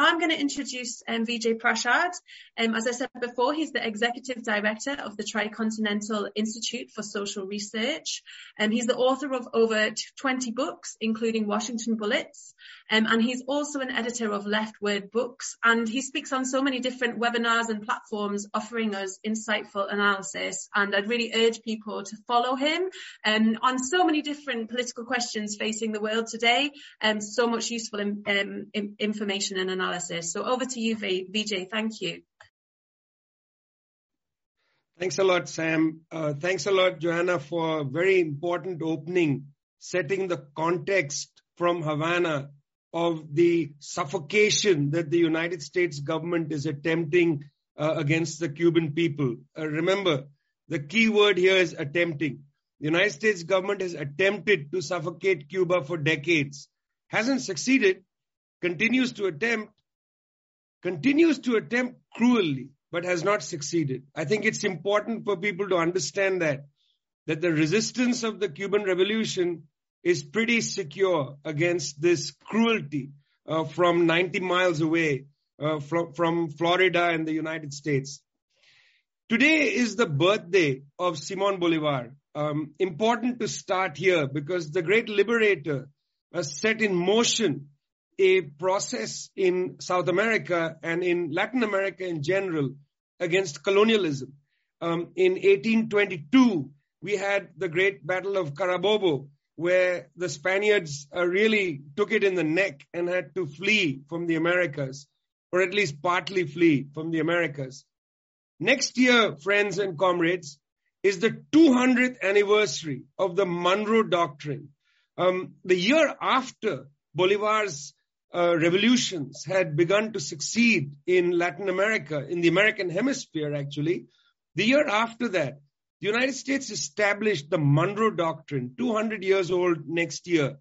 I'm going to introduce um, Vijay Prashad. Um, as I said before, he's the Executive Director of the Tricontinental Institute for Social Research. Um, he's the author of over 20 books, including Washington Bullets. Um, and he's also an editor of LeftWord Books. And he speaks on so many different webinars and platforms offering us insightful analysis. And I'd really urge people to follow him um, on so many different political questions facing the world today. Um, so much useful in, in, information and analysis analysis. So over to you, Vijay. Thank you. Thanks a lot, Sam. Uh, thanks a lot, Joanna, for a very important opening, setting the context from Havana of the suffocation that the United States government is attempting uh, against the Cuban people. Uh, remember, the key word here is attempting. The United States government has attempted to suffocate Cuba for decades, hasn't succeeded, continues to attempt, continues to attempt cruelly, but has not succeeded. I think it's important for people to understand that, that the resistance of the Cuban Revolution is pretty secure against this cruelty uh, from 90 miles away uh, from, from Florida and the United States. Today is the birthday of Simon Bolivar. Um, important to start here because the great liberator has set in motion a process in South America and in Latin America in general against colonialism. Um, in 1822, we had the great Battle of Carabobo, where the Spaniards uh, really took it in the neck and had to flee from the Americas, or at least partly flee from the Americas. Next year, friends and comrades, is the 200th anniversary of the Monroe Doctrine. Um, the year after Bolivar's uh, revolutions had begun to succeed in Latin America, in the American hemisphere, actually. The year after that, the United States established the Monroe Doctrine, 200 years old next year.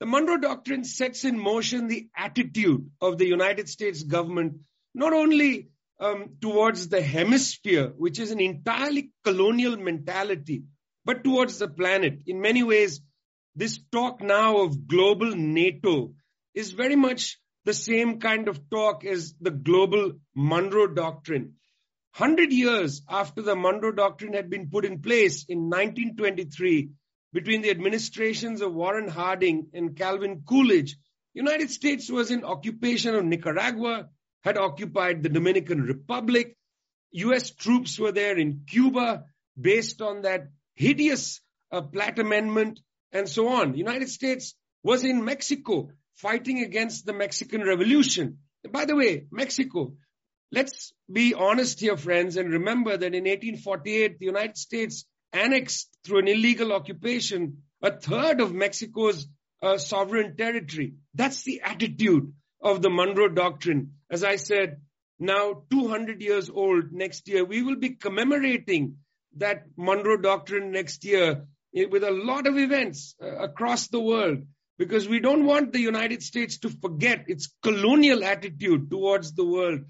The Monroe Doctrine sets in motion the attitude of the United States government, not only um, towards the hemisphere, which is an entirely colonial mentality, but towards the planet. In many ways, this talk now of global NATO is very much the same kind of talk as the global Monroe Doctrine. Hundred years after the Monroe Doctrine had been put in place in 1923 between the administrations of Warren Harding and Calvin Coolidge, United States was in occupation of Nicaragua, had occupied the Dominican Republic. US troops were there in Cuba based on that hideous uh, Platt Amendment and so on. United States was in Mexico fighting against the Mexican Revolution. By the way, Mexico, let's be honest here, friends, and remember that in 1848, the United States annexed through an illegal occupation a third of Mexico's uh, sovereign territory. That's the attitude of the Monroe Doctrine. As I said, now 200 years old next year, we will be commemorating that Monroe Doctrine next year with a lot of events uh, across the world because we don't want the United States to forget its colonial attitude towards the world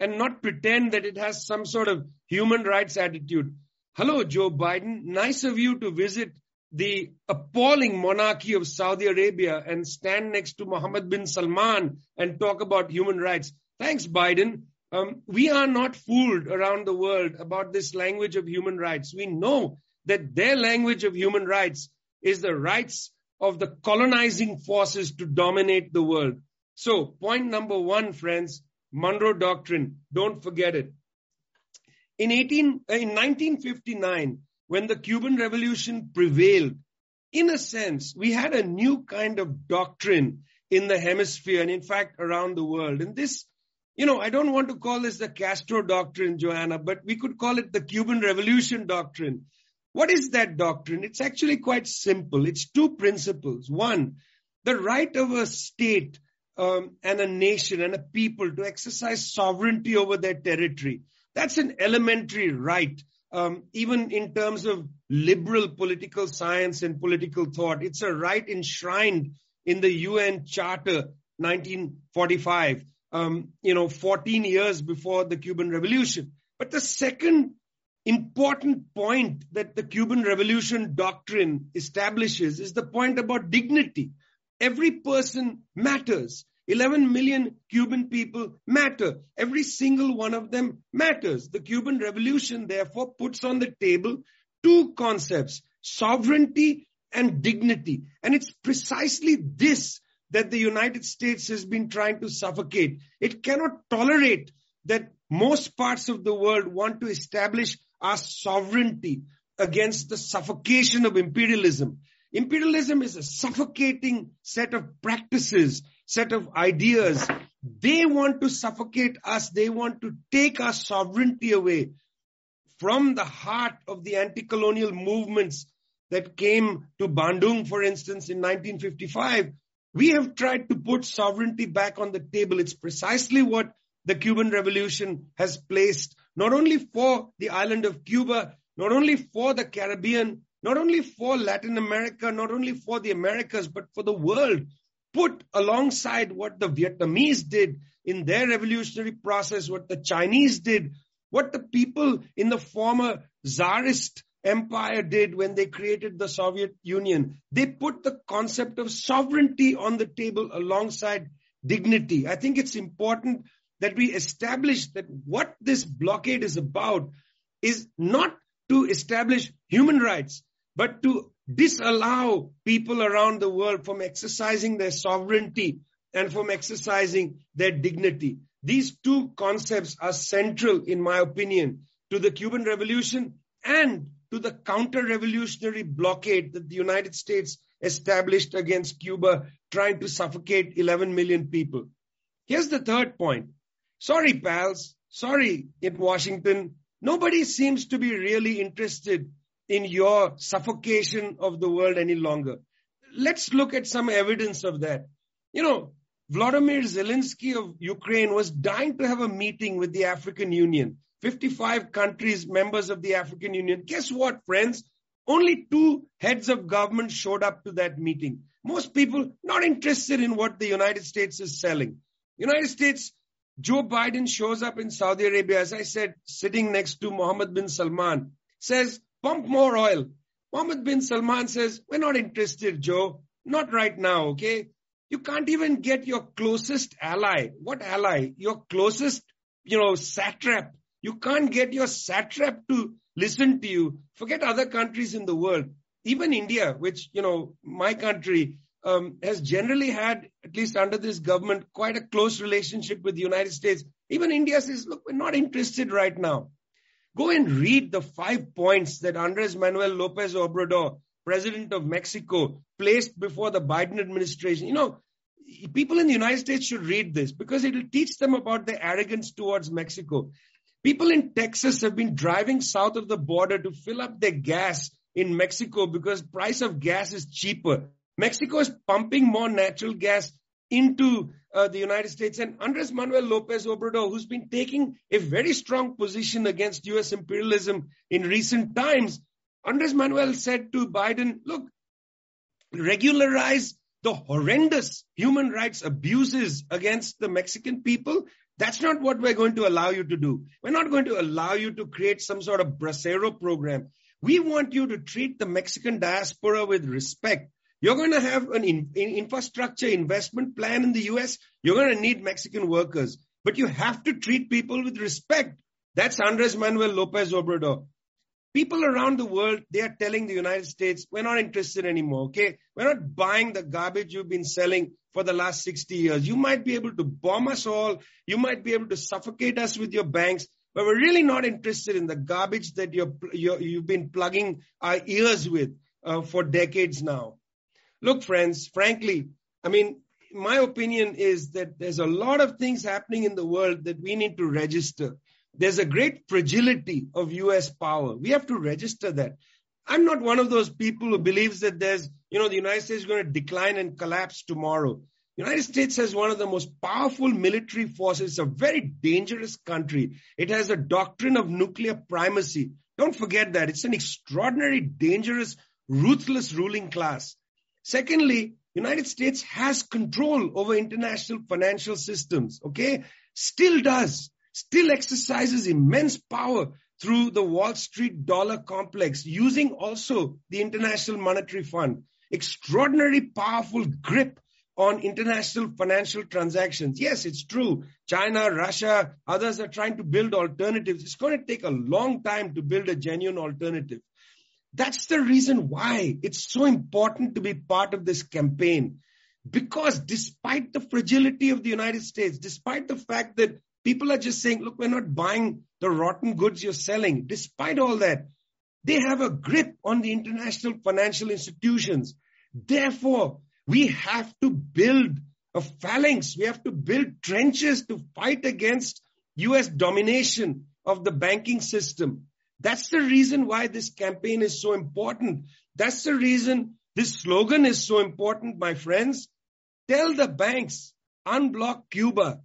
and not pretend that it has some sort of human rights attitude. Hello, Joe Biden. Nice of you to visit the appalling monarchy of Saudi Arabia and stand next to Mohammed bin Salman and talk about human rights. Thanks, Biden. Um, we are not fooled around the world about this language of human rights. We know that their language of human rights is the rights of the colonizing forces to dominate the world. So, point number one, friends, Monroe Doctrine, don't forget it. In, 18, in 1959, when the Cuban Revolution prevailed, in a sense, we had a new kind of doctrine in the hemisphere and in fact around the world. And this, you know, I don't want to call this the Castro doctrine, Joanna, but we could call it the Cuban Revolution doctrine. What is that doctrine? It's actually quite simple. It's two principles. One, the right of a state um, and a nation and a people to exercise sovereignty over their territory. That's an elementary right, um, even in terms of liberal political science and political thought. It's a right enshrined in the UN Charter 1945, um, you know, 14 years before the Cuban Revolution. But the second important point that the Cuban Revolution doctrine establishes is the point about dignity. Every person matters. 11 million Cuban people matter. Every single one of them matters. The Cuban revolution therefore puts on the table two concepts, sovereignty and dignity. And it's precisely this that the United States has been trying to suffocate. It cannot tolerate that most parts of the world want to establish our sovereignty against the suffocation of imperialism. Imperialism is a suffocating set of practices, set of ideas. They want to suffocate us. They want to take our sovereignty away from the heart of the anti-colonial movements that came to Bandung, for instance, in 1955. We have tried to put sovereignty back on the table. It's precisely what the Cuban Revolution has placed, not only for the island of Cuba, not only for the Caribbean, not only for Latin America, not only for the Americas, but for the world, put alongside what the Vietnamese did in their revolutionary process, what the Chinese did, what the people in the former Tsarist empire did when they created the Soviet Union. They put the concept of sovereignty on the table alongside dignity. I think it's important that we establish that what this blockade is about is not to establish human rights, but to disallow people around the world from exercising their sovereignty and from exercising their dignity. These two concepts are central, in my opinion, to the Cuban Revolution and to the counter-revolutionary blockade that the United States established against Cuba, trying to suffocate 11 million people. Here's the third point. Sorry, pals. Sorry, in Washington. Nobody seems to be really interested in your suffocation of the world any longer. Let's look at some evidence of that. You know, Vladimir Zelensky of Ukraine was dying to have a meeting with the African Union. 55 countries, members of the African Union. Guess what, friends? Only two heads of government showed up to that meeting. Most people not interested in what the United States is selling. United States Joe Biden shows up in Saudi Arabia, as I said, sitting next to Mohammed bin Salman, says, pump more oil. Mohammed bin Salman says, we're not interested, Joe. Not right now, okay? You can't even get your closest ally. What ally? Your closest, you know, satrap. You can't get your satrap to listen to you. Forget other countries in the world. Even India, which, you know, my country, um, has generally had, at least under this government, quite a close relationship with the United States. Even India says, look, we're not interested right now. Go and read the five points that Andres Manuel Lopez Obrador, president of Mexico, placed before the Biden administration. You know, people in the United States should read this because it will teach them about the arrogance towards Mexico. People in Texas have been driving south of the border to fill up their gas in Mexico because price of gas is cheaper. Mexico is pumping more natural gas into uh, the United States. And Andres Manuel Lopez Obrador, who's been taking a very strong position against US imperialism in recent times, Andres Manuel said to Biden, look, regularize the horrendous human rights abuses against the Mexican people. That's not what we're going to allow you to do. We're not going to allow you to create some sort of bracero program. We want you to treat the Mexican diaspora with respect. You're going to have an in, in infrastructure investment plan in the US. You're going to need Mexican workers, but you have to treat people with respect. That's Andres Manuel Lopez Obrador. People around the world, they are telling the United States, we're not interested anymore, okay? We're not buying the garbage you've been selling for the last 60 years. You might be able to bomb us all. You might be able to suffocate us with your banks, but we're really not interested in the garbage that you're, you have been plugging our ears with uh, for decades now. Look, friends, frankly, I mean, my opinion is that there's a lot of things happening in the world that we need to register. There's a great fragility of US power. We have to register that. I'm not one of those people who believes that there's, you know, the United States is going to decline and collapse tomorrow. The United States has one of the most powerful military forces. It's a very dangerous country. It has a doctrine of nuclear primacy. Don't forget that. It's an extraordinary, dangerous, ruthless ruling class. Secondly, United States has control over international financial systems, okay? Still does, still exercises immense power through the Wall Street dollar complex, using also the International Monetary Fund. Extraordinary powerful grip on international financial transactions. Yes, it's true. China, Russia, others are trying to build alternatives. It's going to take a long time to build a genuine alternative. That's the reason why it's so important to be part of this campaign. Because despite the fragility of the United States, despite the fact that people are just saying, look, we're not buying the rotten goods you're selling, despite all that, they have a grip on the international financial institutions. Therefore, we have to build a phalanx. We have to build trenches to fight against US domination of the banking system. That's the reason why this campaign is so important. That's the reason this slogan is so important, my friends. Tell the banks, unblock Cuba.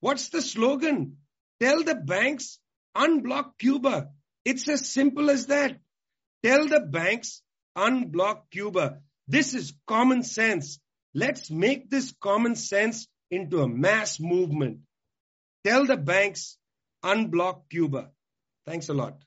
What's the slogan? Tell the banks, unblock Cuba. It's as simple as that. Tell the banks, unblock Cuba. This is common sense. Let's make this common sense into a mass movement. Tell the banks, unblock Cuba. Thanks a lot.